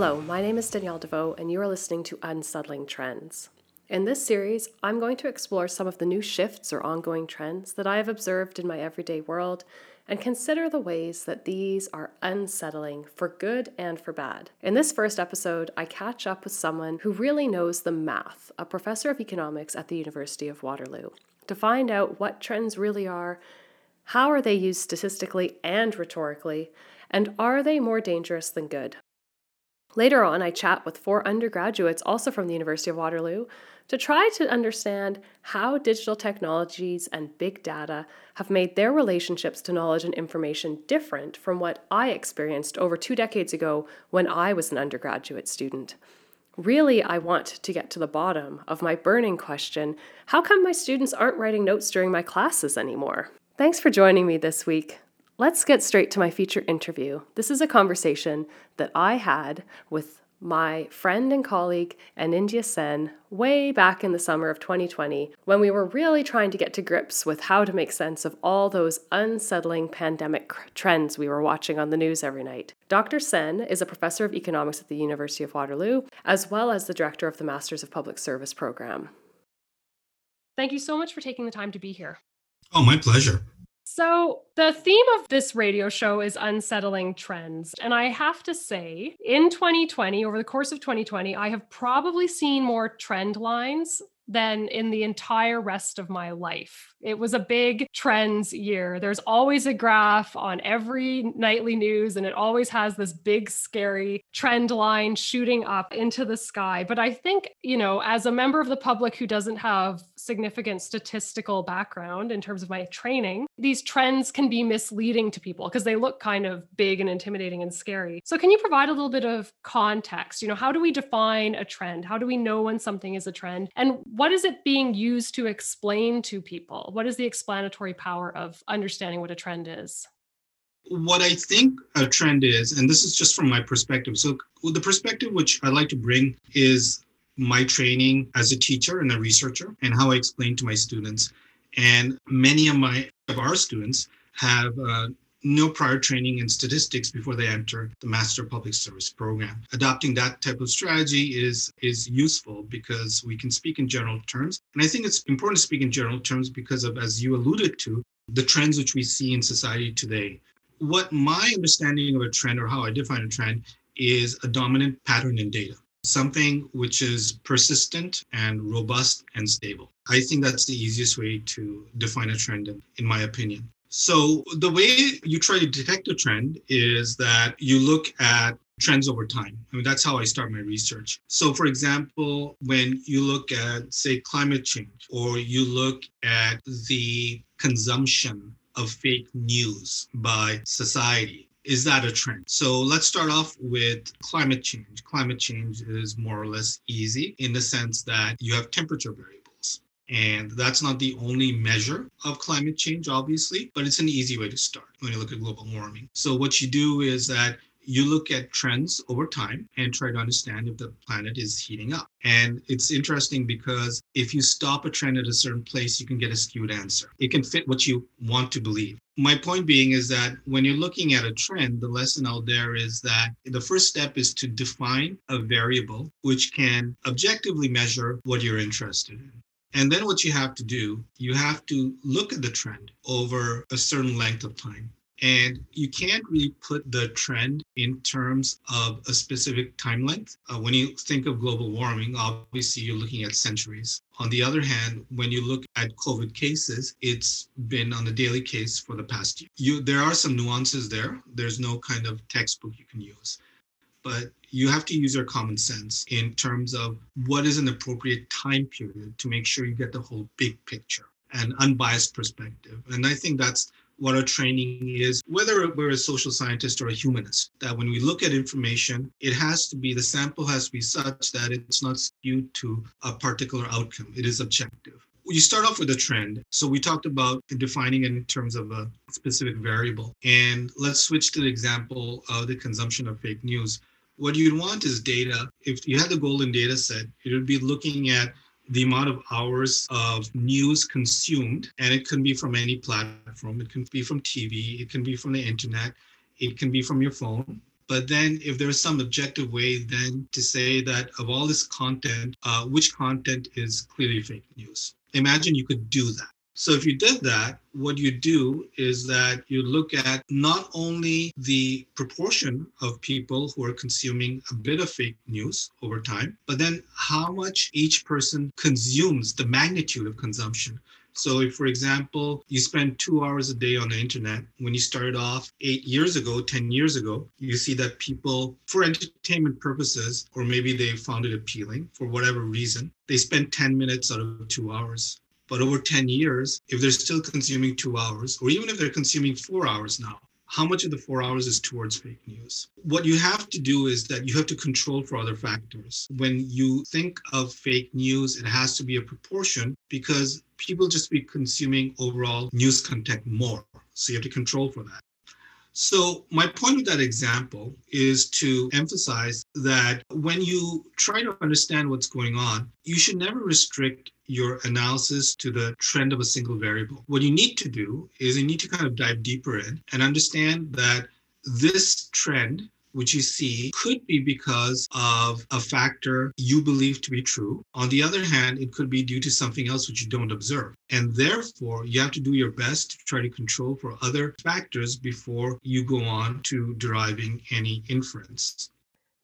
Hello, my name is Danielle Deveau, and you are listening to Unsettling Trends. In this series, I'm going to explore some of the new shifts or ongoing trends that I have observed in my everyday world and consider the ways that these are unsettling for good and for bad. In this first episode, I catch up with someone who really knows the math, a professor of economics at the University of Waterloo, to find out what trends really are, how are they used statistically and rhetorically, and are they more dangerous than good? Later on, I chat with four undergraduates, also from the University of Waterloo, to try to understand how digital technologies and big data have made their relationships to knowledge and information different from what I experienced over two decades ago when I was an undergraduate student. Really, I want to get to the bottom of my burning question how come my students aren't writing notes during my classes anymore? Thanks for joining me this week. Let's get straight to my feature interview. This is a conversation that I had with my friend and colleague Anindya Sen way back in the summer of 2020 when we were really trying to get to grips with how to make sense of all those unsettling pandemic trends we were watching on the news every night. Dr. Sen is a professor of economics at the University of Waterloo, as well as the director of the Masters of Public Service program. Thank you so much for taking the time to be here. Oh, my pleasure. So, the theme of this radio show is unsettling trends. And I have to say, in 2020, over the course of 2020, I have probably seen more trend lines than in the entire rest of my life. It was a big trends year. There's always a graph on every nightly news, and it always has this big, scary trend line shooting up into the sky. But I think, you know, as a member of the public who doesn't have significant statistical background in terms of my training, these trends can be misleading to people because they look kind of big and intimidating and scary. So, can you provide a little bit of context? You know, how do we define a trend? How do we know when something is a trend? And what is it being used to explain to people? What is the explanatory power of understanding what a trend is? What I think a trend is, and this is just from my perspective. So, the perspective which I like to bring is my training as a teacher and a researcher and how I explain to my students. And many of my of our students have uh, no prior training in statistics before they enter the Master Public Service program. Adopting that type of strategy is is useful because we can speak in general terms. And I think it's important to speak in general terms because of, as you alluded to, the trends which we see in society today. What my understanding of a trend or how I define a trend is a dominant pattern in data, something which is persistent and robust and stable. I think that's the easiest way to define a trend, in, in my opinion. So the way you try to detect a trend is that you look at trends over time. I mean, that's how I start my research. So, for example, when you look at, say, climate change, or you look at the consumption of fake news by society, is that a trend? So, let's start off with climate change. Climate change is more or less easy in the sense that you have temperature variability and that's not the only measure of climate change, obviously, but it's an easy way to start when you look at global warming. So, what you do is that you look at trends over time and try to understand if the planet is heating up. And it's interesting because if you stop a trend at a certain place, you can get a skewed answer. It can fit what you want to believe. My point being is that when you're looking at a trend, the lesson out there is that the first step is to define a variable which can objectively measure what you're interested in. And then what you have to do, you have to look at the trend over a certain length of time. And you can't really put the trend in terms of a specific time length. Uh, when you think of global warming, obviously you're looking at centuries. On the other hand, when you look at COVID cases, it's been on a daily case for the past year. You, there are some nuances there. There's no kind of textbook you can use but you have to use your common sense in terms of what is an appropriate time period to make sure you get the whole big picture and unbiased perspective. And I think that's what our training is, whether we're a social scientist or a humanist, that when we look at information, it has to be, the sample has to be such that it's not skewed to a particular outcome. It is objective. You start off with a trend. So we talked about defining it in terms of a specific variable. And let's switch to the example of the consumption of fake news what you'd want is data. If you had the golden data set, it would be looking at the amount of hours of news consumed, and it can be from any platform. It can be from TV, it can be from the internet, it can be from your phone, But then, if there's some objective way, then to say that of all this content, uh, which content is clearly fake news? Imagine you could do that. So if you did that, what you do is that you look at not only the proportion of people who are consuming a bit of fake news over time, but then how much each person consumes, the magnitude of consumption. So, if, for example, you spend two hours a day on the internet, when you started off eight years ago, 10 years ago, you see that people, for entertainment purposes, or maybe they found it appealing for whatever reason, they spend 10 minutes out of two hours. But over 10 years, if they're still consuming two hours, or even if they're consuming four hours now, how much of the four hours is towards fake news? What you have to do is that you have to control for other factors. When you think of fake news, it has to be a proportion because people just be consuming overall news content more. So you have to control for that. So, my point with that example is to emphasize that when you try to understand what's going on, you should never restrict your analysis to the trend of a single variable. What you need to do is you need to kind of dive deeper in and understand that this trend which you see could be because of a factor you believe to be true. On the other hand, it could be due to something else which you don't observe. And therefore, you have to do your best to try to control for other factors before you go on to deriving any inference.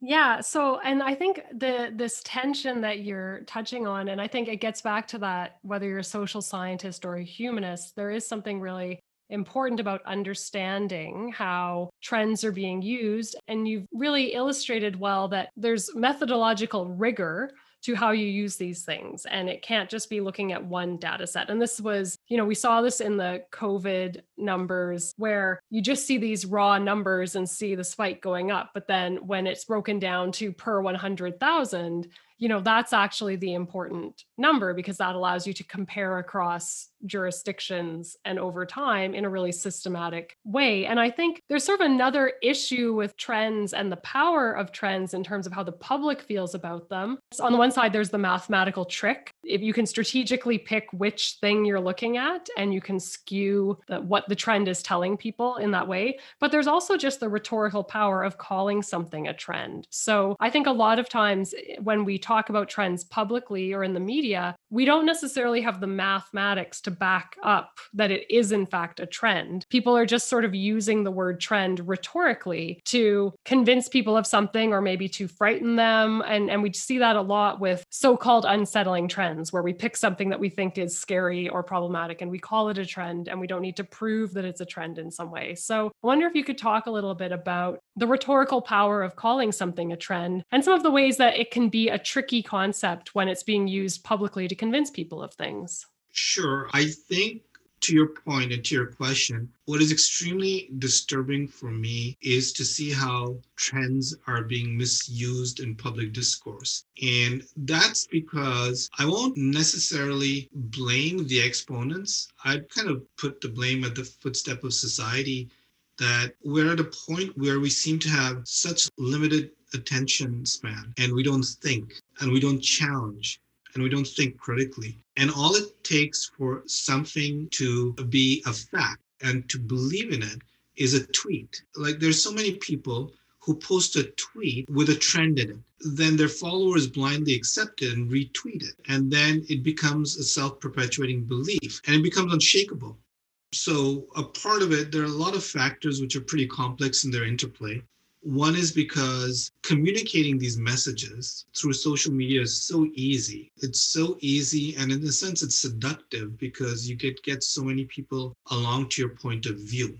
Yeah, so and I think the this tension that you're touching on and I think it gets back to that whether you're a social scientist or a humanist, there is something really important about understanding how trends are being used. And you've really illustrated well that there's methodological rigor to how you use these things and it can't just be looking at one data set and this was you know we saw this in the covid numbers where you just see these raw numbers and see the spike going up but then when it's broken down to per 100,000 you know that's actually the important number because that allows you to compare across jurisdictions and over time in a really systematic way. And i think there's sort of another issue with trends and the power of trends in terms of how the public feels about them. So on the one side there's the mathematical trick. If you can strategically pick which thing you're looking at and you can skew the, what the trend is telling people in that way. But there's also just the rhetorical power of calling something a trend. So i think a lot of times eh, when we talk about trends publicly or in the media, we don't necessarily have the mathematics to back up that it is, in fact, a trend. People are just sort of using the word trend rhetorically to convince people of something or maybe to frighten them. And, and we see that a lot with so called unsettling trends, where we pick something that we think is scary or problematic and we call it a trend and we don't need to prove that it's a trend in some way. So I wonder if you could talk a little bit about the rhetorical power of calling something a trend and some of the ways that it can be a tricky concept when it's being used publicly to convince people of things. Sure. I think to your point and to your question, what is extremely disturbing for me is to see how trends are being misused in public discourse. And that's because I won't necessarily blame the exponents. I'd kind of put the blame at the footstep of society that we're at a point where we seem to have such limited attention span and we don't think and we don't challenge and we don't think critically. And all it takes for something to be a fact and to believe in it is a tweet. Like there's so many people who post a tweet with a trend in it. Then their followers blindly accept it and retweet it. And then it becomes a self perpetuating belief and it becomes unshakable. So, a part of it, there are a lot of factors which are pretty complex in their interplay. One is because communicating these messages through social media is so easy. It's so easy, and in a sense, it's seductive because you get get so many people along to your point of view.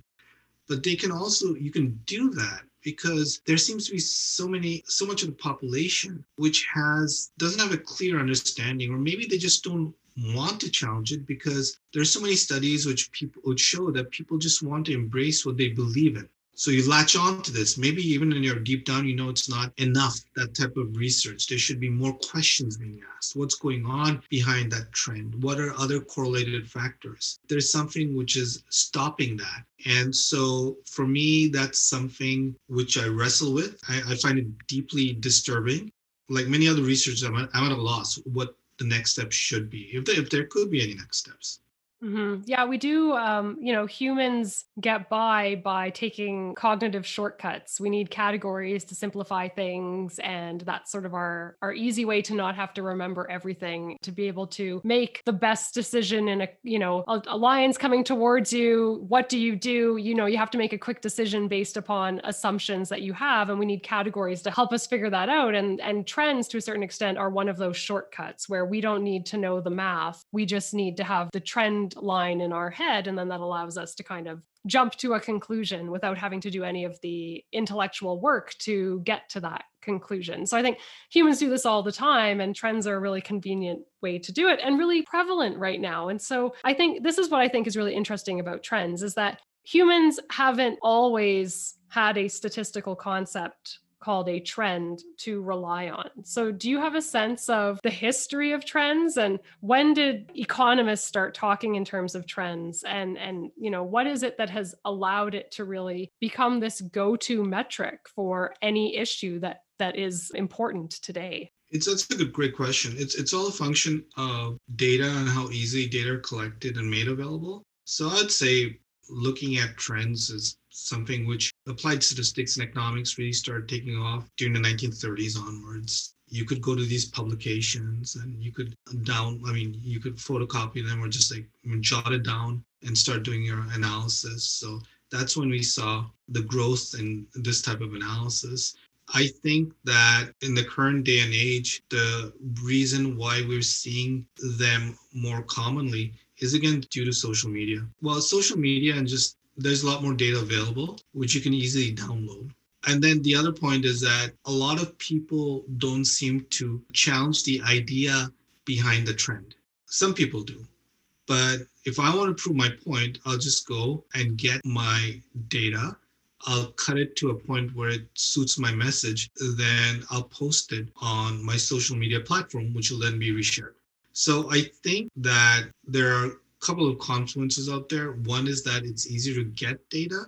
But they can also you can do that because there seems to be so many so much of the population which has doesn't have a clear understanding or maybe they just don't want to challenge it because there's so many studies which people would show that people just want to embrace what they believe in so you latch on to this. Maybe even in your deep down, you know it's not enough, that type of research. There should be more questions being asked. What's going on behind that trend? What are other correlated factors? There's something which is stopping that. And so for me, that's something which I wrestle with. I, I find it deeply disturbing. Like many other researchers, I'm at, I'm at a loss what the next step should be, if if there could be any next steps. Mm-hmm. Yeah, we do. Um, you know, humans get by by taking cognitive shortcuts. We need categories to simplify things, and that's sort of our our easy way to not have to remember everything. To be able to make the best decision in a you know a, a lion's coming towards you. What do you do? You know, you have to make a quick decision based upon assumptions that you have, and we need categories to help us figure that out. And and trends, to a certain extent, are one of those shortcuts where we don't need to know the math. We just need to have the trend line in our head. And then that allows us to kind of jump to a conclusion without having to do any of the intellectual work to get to that conclusion. So I think humans do this all the time, and trends are a really convenient way to do it and really prevalent right now. And so I think this is what I think is really interesting about trends is that humans haven't always had a statistical concept called a trend to rely on. So, do you have a sense of the history of trends and when did economists start talking in terms of trends and and you know, what is it that has allowed it to really become this go-to metric for any issue that that is important today? It's that's a good, great question. It's it's all a function of data and how easily data are collected and made available. So I'd say looking at trends is something which applied statistics and economics really started taking off during the 1930s onwards. You could go to these publications and you could down, I mean, you could photocopy them or just like jot it down and start doing your analysis. So that's when we saw the growth in this type of analysis. I think that in the current day and age, the reason why we're seeing them more commonly is again due to social media. Well, social media and just there's a lot more data available, which you can easily download. And then the other point is that a lot of people don't seem to challenge the idea behind the trend. Some people do. But if I want to prove my point, I'll just go and get my data. I'll cut it to a point where it suits my message. Then I'll post it on my social media platform, which will then be reshared. So I think that there are couple of confluences out there. One is that it's easier to get data.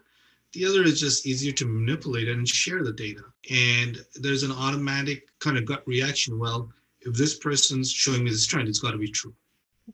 The other is just easier to manipulate and share the data. And there's an automatic kind of gut reaction. Well, if this person's showing me this trend, it's got to be true.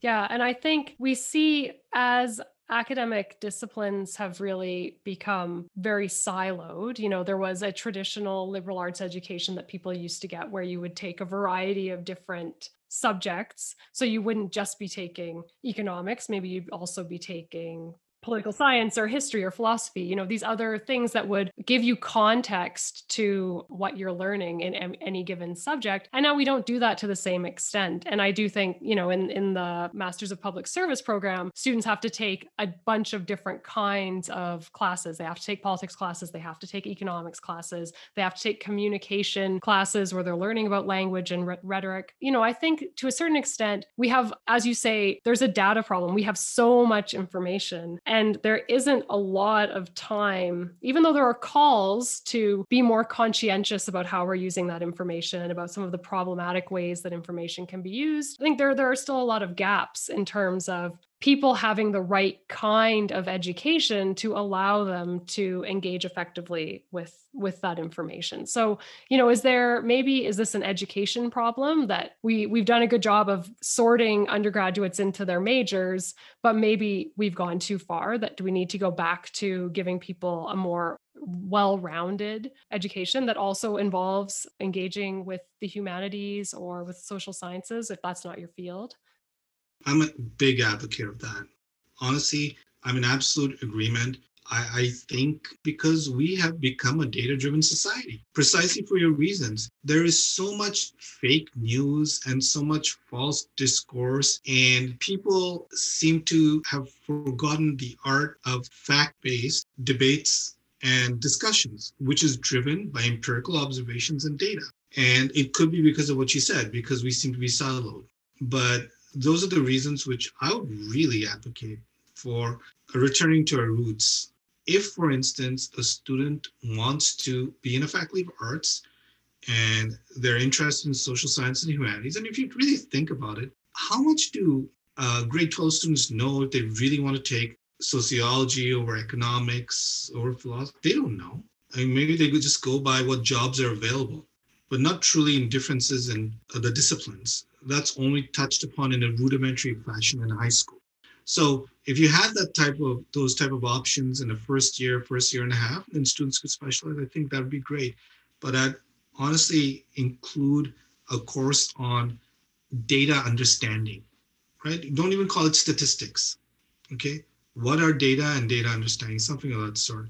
Yeah. And I think we see as academic disciplines have really become very siloed. You know, there was a traditional liberal arts education that people used to get where you would take a variety of different subjects. So you wouldn't just be taking economics, maybe you'd also be taking political science or history or philosophy you know these other things that would give you context to what you're learning in any given subject. And now we don't do that to the same extent. And i do think you know in in the masters of public service program students have to take a bunch of different kinds of classes. They have to take politics classes they have to take economics classes they have to take communication classes where they're learning about language and rhetoric. You know i think to a certain extent we have as you say there's a data problem. We have so much information and there isn't a lot of time, even though there are calls to be more conscientious about how we're using that information, about some of the problematic ways that information can be used. I think there, there are still a lot of gaps in terms of people having the right kind of education to allow them to engage effectively with with that information. So you know is there maybe is this an education problem that we we've done a good job of sorting undergraduates into their majors but maybe we've gone too far that do we need to go back to giving people a more well-rounded education that also involves engaging with the humanities or with social sciences if that's not your field I'm a big advocate of that. Honestly, I'm in absolute agreement. I, I think because we have become a data driven society, precisely for your reasons. There is so much fake news and so much false discourse, and people seem to have forgotten the art of fact based debates and discussions, which is driven by empirical observations and data. And it could be because of what you said, because we seem to be siloed. But those are the reasons which I would really advocate for returning to our roots. If, for instance, a student wants to be in a faculty of arts and they're interested in social science and humanities, and if you really think about it, how much do uh, grade 12 students know if they really want to take sociology over economics or philosophy? They don't know. I mean, maybe they could just go by what jobs are available, but not truly in differences in uh, the disciplines that's only touched upon in a rudimentary fashion in high school. So if you had that type of those type of options in the first year, first year and a half, then students could specialize. I think that would be great. But I'd honestly include a course on data understanding, right? Don't even call it statistics. Okay. What are data and data understanding? Something of that sort.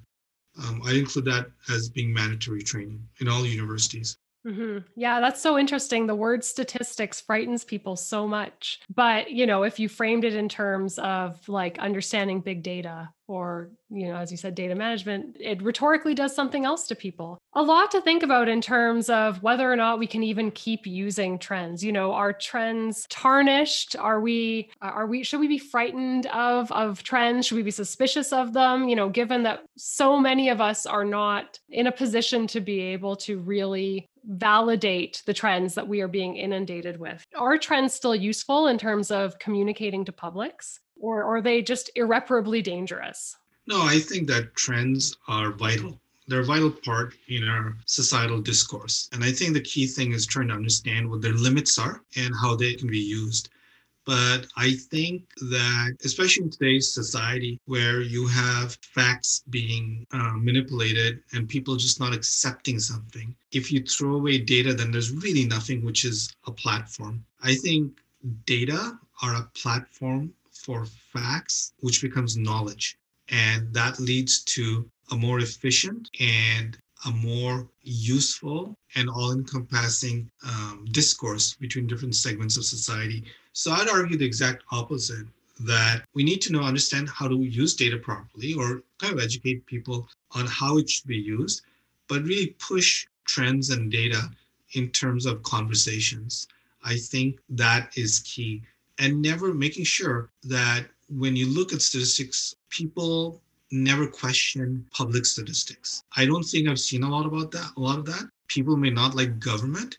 Um, I include that as being mandatory training in all universities. Mm-hmm. Yeah, that's so interesting. The word statistics frightens people so much. But, you know, if you framed it in terms of like understanding big data or, you know, as you said, data management, it rhetorically does something else to people. A lot to think about in terms of whether or not we can even keep using trends. You know, are trends tarnished? Are we, are we, should we be frightened of, of trends? Should we be suspicious of them? You know, given that so many of us are not in a position to be able to really validate the trends that we are being inundated with. Are trends still useful in terms of communicating to publics, or, are they just irreparably dangerous? No, I think that trends are vital. They're a vital part in our societal discourse. And I think the key thing is trying to understand what their limits are and how they can be used. But I think that, especially in today's society where you have facts being uh, manipulated and people just not accepting something, if you throw away data, then there's really nothing which is a platform. I think data are a platform for facts, which becomes knowledge. And that leads to a more efficient and a more useful and all encompassing um, discourse between different segments of society. So I'd argue the exact opposite that we need to know, understand how to use data properly or kind of educate people on how it should be used, but really push trends and data in terms of conversations. I think that is key. And never making sure that when you look at statistics, people never question public statistics. I don't think I've seen a lot about that, a lot of that. People may not like government,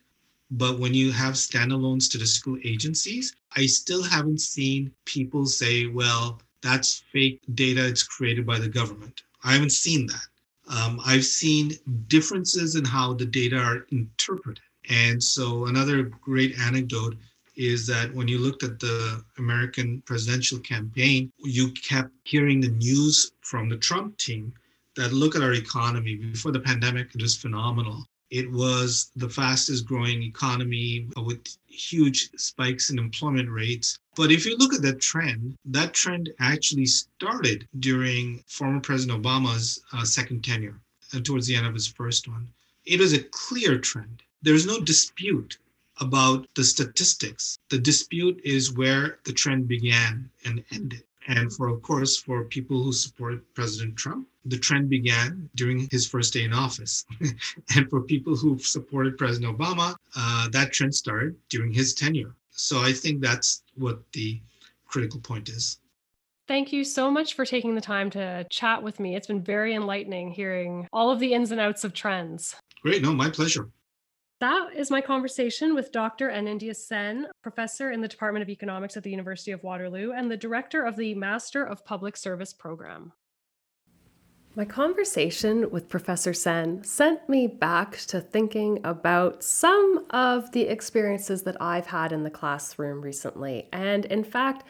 but when you have standalones to the school agencies, I still haven't seen people say, well, that's fake data, it's created by the government. I haven't seen that. Um, I've seen differences in how the data are interpreted. And so, another great anecdote is that when you looked at the American presidential campaign, you kept hearing the news from the Trump team that look at our economy before the pandemic, it was phenomenal. It was the fastest growing economy with huge spikes in employment rates. But if you look at that trend, that trend actually started during former President Obama's uh, second tenure uh, towards the end of his first one. It was a clear trend. There's no dispute about the statistics. The dispute is where the trend began and ended. And for, of course, for people who support President Trump, the trend began during his first day in office. and for people who supported President Obama, uh, that trend started during his tenure. So I think that's what the critical point is. Thank you so much for taking the time to chat with me. It's been very enlightening hearing all of the ins and outs of trends. Great. No, my pleasure. That is my conversation with Dr. Anindya Sen, professor in the Department of Economics at the University of Waterloo and the director of the Master of Public Service program. My conversation with Professor Sen sent me back to thinking about some of the experiences that I've had in the classroom recently. And in fact,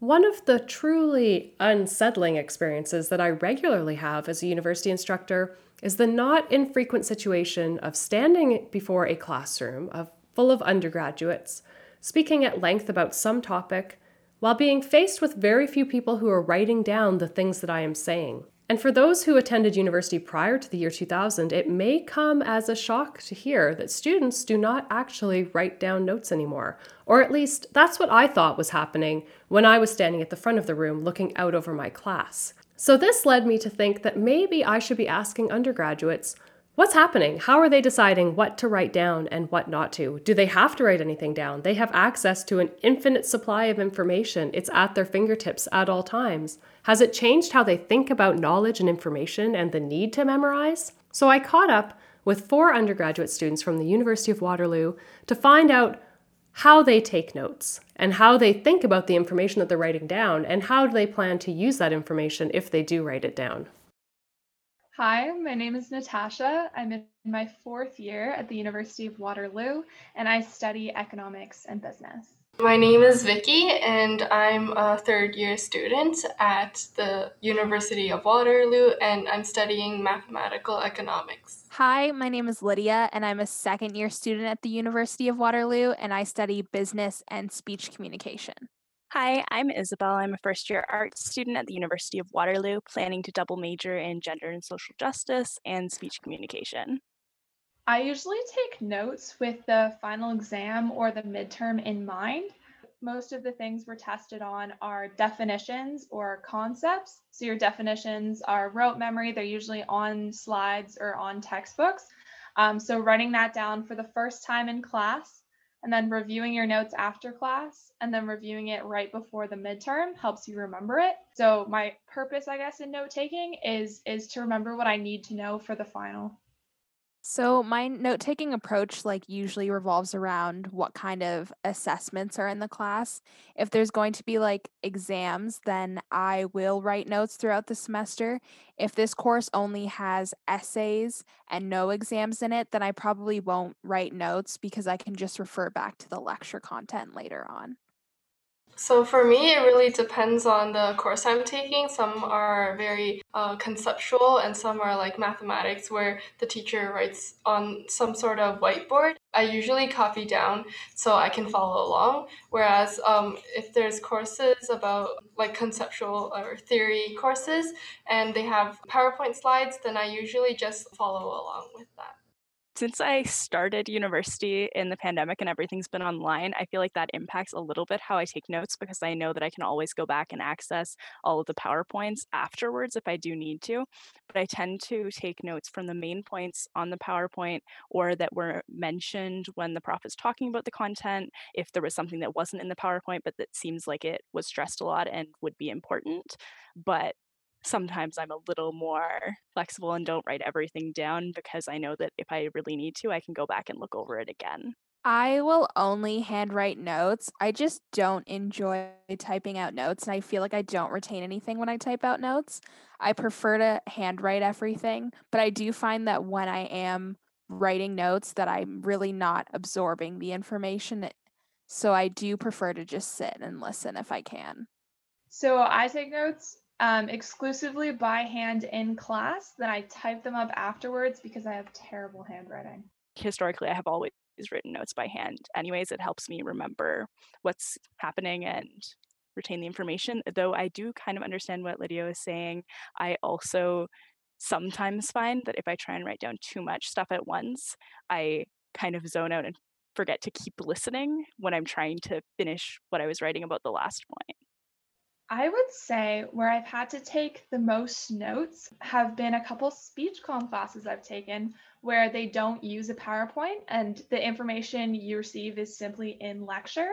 one of the truly unsettling experiences that I regularly have as a university instructor is the not infrequent situation of standing before a classroom of full of undergraduates, speaking at length about some topic, while being faced with very few people who are writing down the things that I am saying. And for those who attended university prior to the year 2000, it may come as a shock to hear that students do not actually write down notes anymore. Or at least that's what I thought was happening when I was standing at the front of the room looking out over my class. So, this led me to think that maybe I should be asking undergraduates what's happening? How are they deciding what to write down and what not to? Do they have to write anything down? They have access to an infinite supply of information, it's at their fingertips at all times. Has it changed how they think about knowledge and information and the need to memorize? So, I caught up with four undergraduate students from the University of Waterloo to find out how they take notes and how they think about the information that they're writing down and how do they plan to use that information if they do write it down. Hi, my name is Natasha. I'm in my fourth year at the University of Waterloo and I study economics and business. My name is Vicky, and I'm a third year student at the University of Waterloo, and I'm studying mathematical economics. Hi, my name is Lydia, and I'm a second year student at the University of Waterloo, and I study business and speech communication. Hi, I'm Isabel. I'm a first year art student at the University of Waterloo, planning to double major in gender and social justice and speech communication. I usually take notes with the final exam or the midterm in mind. Most of the things we're tested on are definitions or concepts. So, your definitions are rote memory, they're usually on slides or on textbooks. Um, so, writing that down for the first time in class and then reviewing your notes after class and then reviewing it right before the midterm helps you remember it. So, my purpose, I guess, in note taking is, is to remember what I need to know for the final. So my note-taking approach like usually revolves around what kind of assessments are in the class. If there's going to be like exams, then I will write notes throughout the semester. If this course only has essays and no exams in it, then I probably won't write notes because I can just refer back to the lecture content later on. So for me, it really depends on the course I'm taking. Some are very uh, conceptual, and some are like mathematics, where the teacher writes on some sort of whiteboard. I usually copy down so I can follow along. Whereas um, if there's courses about like conceptual or theory courses, and they have PowerPoint slides, then I usually just follow along with that since I started university in the pandemic and everything's been online, I feel like that impacts a little bit how I take notes because I know that I can always go back and access all of the PowerPoints afterwards if I do need to. But I tend to take notes from the main points on the PowerPoint or that were mentioned when the prof is talking about the content, if there was something that wasn't in the PowerPoint, but that seems like it was stressed a lot and would be important. But sometimes I'm a little more flexible and don't write everything down because I know that if I really need to, I can go back and look over it again. I will only handwrite notes. I just don't enjoy typing out notes, and I feel like I don't retain anything when I type out notes. I prefer to handwrite everything, but I do find that when I am writing notes that I'm really not absorbing the information. Eh, so I do prefer to just sit and listen if I can. So I take notes um, exclusively by hand in class. Then I type them up afterwards because I have terrible handwriting. Historically, I have always written notes by hand. Anyways, it helps me remember what's happening and retain the information. Though I do kind of understand what Lydia is saying. I also sometimes find that if I try and write down too much stuff at once, I kind of zone out and forget to keep listening when I'm trying to finish what I was writing about the last point. I would say where I've had to take the most notes have been a couple speech com classes I've taken where they don't use a PowerPoint and the information you receive is simply in lecture.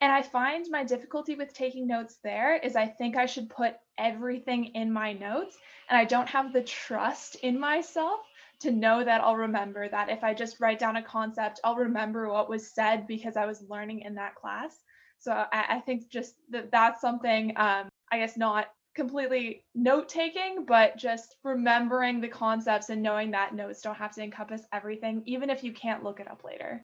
And I find my difficulty with taking notes there is I think I should put everything in my notes and I don't have the trust in myself to know that I'll remember that if I just write down a concept, I'll remember what was said because I was learning in that class. So I, I think just that that's something, um, I guess, not completely note taking, but just remembering the concepts and knowing that notes don't have to encompass everything, even if you can't look it up later.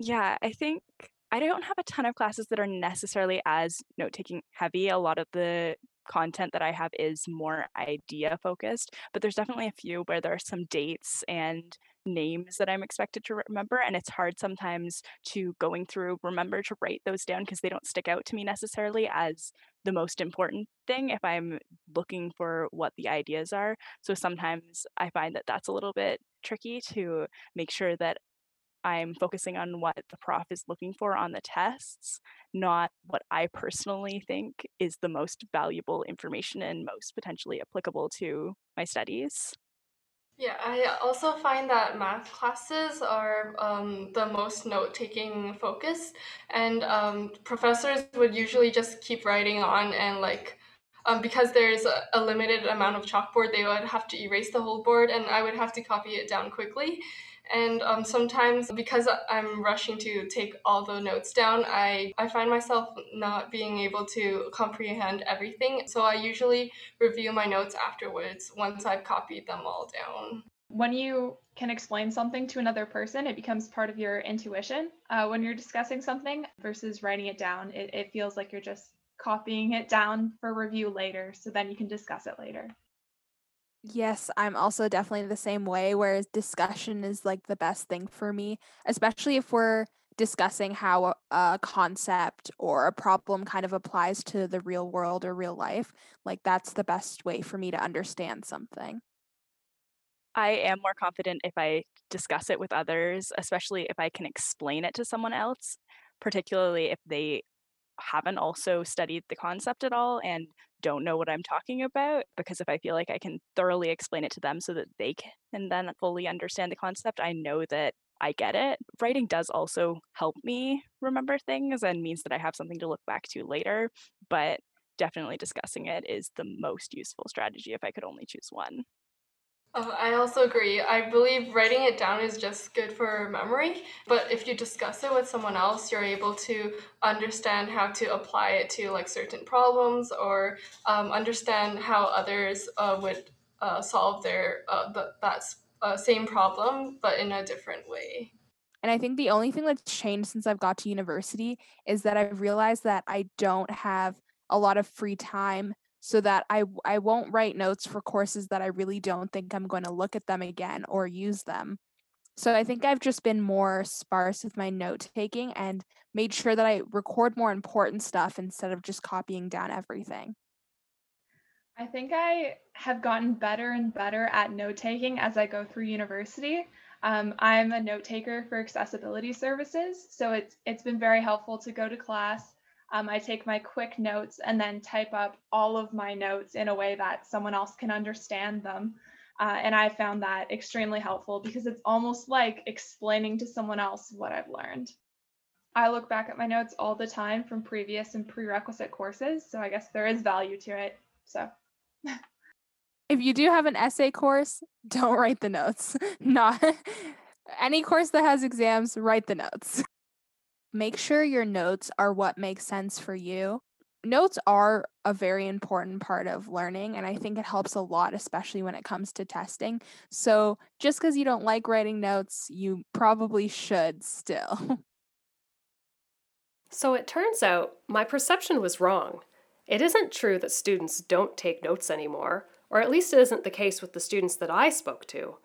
Yeah, I think I don't have a ton of classes that are necessarily as note taking heavy. A lot of the content that I have is more idea focused, but there's definitely a few where there are some dates and names that I'm expected to remember. And it's hard sometimes to going through, remember to write those down because they don't stick out to me necessarily as the most important thing if I'm looking for what the ideas are. So sometimes I find that that's a little bit tricky to make sure that I'm focusing on what the prof is looking for on the tests, not what I personally think is the most valuable information and most potentially applicable to my studies. Yeah, I also find that math classes are um, the most note taking focus, and um, professors would usually just keep writing on and like. Um, because there's a, a limited amount of chalkboard, they would have to erase the whole board, and I would have to copy it down quickly. And um, sometimes, because I'm rushing to take all the notes down, I, I find myself not being able to comprehend everything. So I usually review my notes afterwards once I've copied them all down. When you can explain something to another person, it becomes part of your intuition. Uh, when you're discussing something versus writing it down, it, it feels like you're just copying it down for review later. So then you can discuss it later. Yes, I'm also definitely the same way, whereas discussion is like the best thing for me, especially if we're discussing how a, concept or a problem kind of applies to the real world or real life. Like, that's the best way for me to understand something. I am more confident if I discuss it with others, especially if I can explain it to someone else, particularly if they haven't also studied the concept at all and don't know what I'm talking about. Because if I feel like I can thoroughly explain it to them so that they can then fully understand the concept, I know that I get it. Writing does also help me remember things and means that I have something to look back to later. But definitely discussing it is the most useful strategy if I could only choose one. Uh, I also agree. I believe writing it down is just good for memory, but if you discuss it with someone else, you're able to understand how to apply it to like certain problems or um, understand how others uh, would uh, solve their uh, the, that uh, same problem, but in a different way. And I think the only thing that's changed since I've got to university is that I've realized that I don't have a lot of free time so that I I won't write notes for courses that I really don't think I'm going to look at them again or use them. So I think I've just been more sparse with my note taking and made sure that I record more important stuff instead of just copying down everything. I think I have gotten better and better at note taking as I go through university. Um, I'm a note taker for accessibility services, so it's it's been very helpful to go to class um, I take my quick notes and then type up all of my notes in a way that someone else can understand them. Uh, and I found that extremely helpful because it's almost like explaining to someone else what I've learned. I look back at my notes all the time from previous and prerequisite courses, so I guess there is value to it. So if you do have an essay course, don't write the notes. Not any course that has exams, write the notes. Make sure your notes are what makes sense for you. Notes are a very important part of learning, and I think it helps a lot, especially when it comes to testing. So, just because you don't like writing notes, you probably should still. so, it turns out my perception was wrong. It isn't true that students don't take notes anymore, or at least it isn't the case with the students that I spoke to.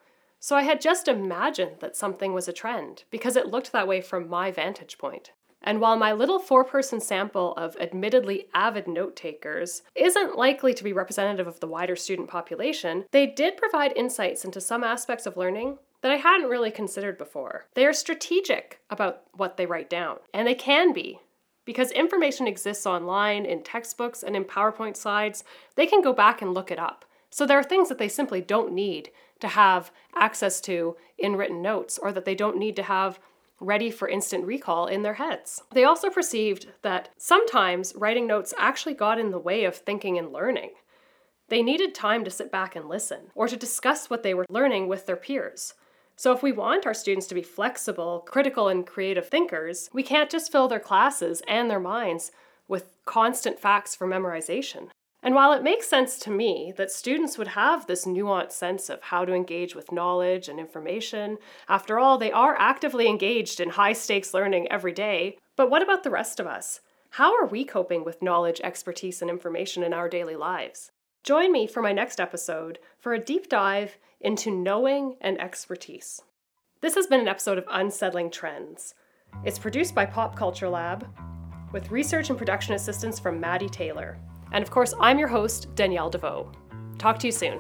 So I had just imagined that something was a trend because it looked that way from my vantage point. And while my little four person sample of admittedly avid note takers isn't likely to be representative of the wider student population, they did provide insights into some aspects of learning that I hadn't really considered before. They are strategic about what they write down, and they can be. Because information exists online in textbooks and in PowerPoint slides, they can go back and look it up. So there are things that they simply don't need to have access to in written notes or that they don't need to have ready for instant recall in their heads. They also perceived that sometimes writing notes actually got in the way of thinking and learning. They needed time to sit back and listen, or to discuss what they were learning with their peers. So, if we want our students to be flexible, critical, and creative thinkers, we can't just fill their classes and their minds with constant facts for memorization. And while it makes sense to me that students would have this nuanced sense of how to engage with knowledge and information, after all, they are actively engaged in high stakes learning every day. But what about the rest of us? How are we coping with knowledge, expertise, and information in our daily lives? Join me for my next episode for a deep dive into knowing and expertise. This has been an episode of Unsettling Trends. It's produced by Pop Culture Lab with research and production assistance from Maddie Taylor. And of course, I'm your host, Danielle Deveau. Talk to you soon.